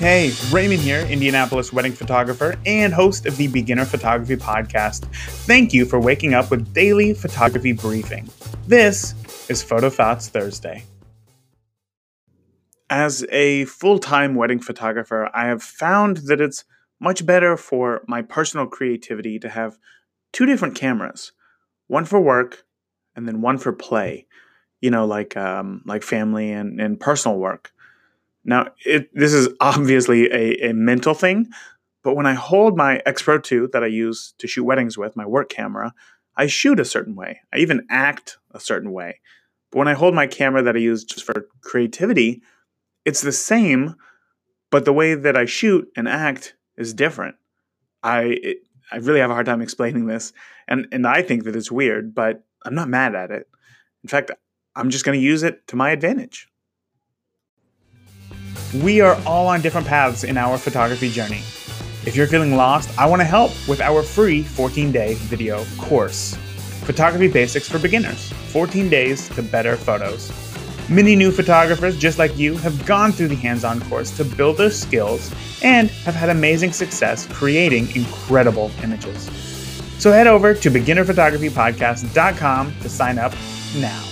Hey, Raymond here, Indianapolis wedding photographer and host of the Beginner Photography Podcast. Thank you for waking up with daily photography briefing. This is Photo Thoughts Thursday. As a full time wedding photographer, I have found that it's much better for my personal creativity to have two different cameras one for work and then one for play, you know, like, um, like family and, and personal work. Now, it, this is obviously a, a mental thing, but when I hold my X Pro 2 that I use to shoot weddings with, my work camera, I shoot a certain way. I even act a certain way. But when I hold my camera that I use just for creativity, it's the same, but the way that I shoot and act is different. I it, I really have a hard time explaining this, and and I think that it's weird, but I'm not mad at it. In fact, I'm just going to use it to my advantage. We are all on different paths in our photography journey. If you're feeling lost, I want to help with our free 14 day video course Photography Basics for Beginners 14 Days to Better Photos. Many new photographers, just like you, have gone through the hands on course to build their skills and have had amazing success creating incredible images. So head over to beginnerphotographypodcast.com to sign up now.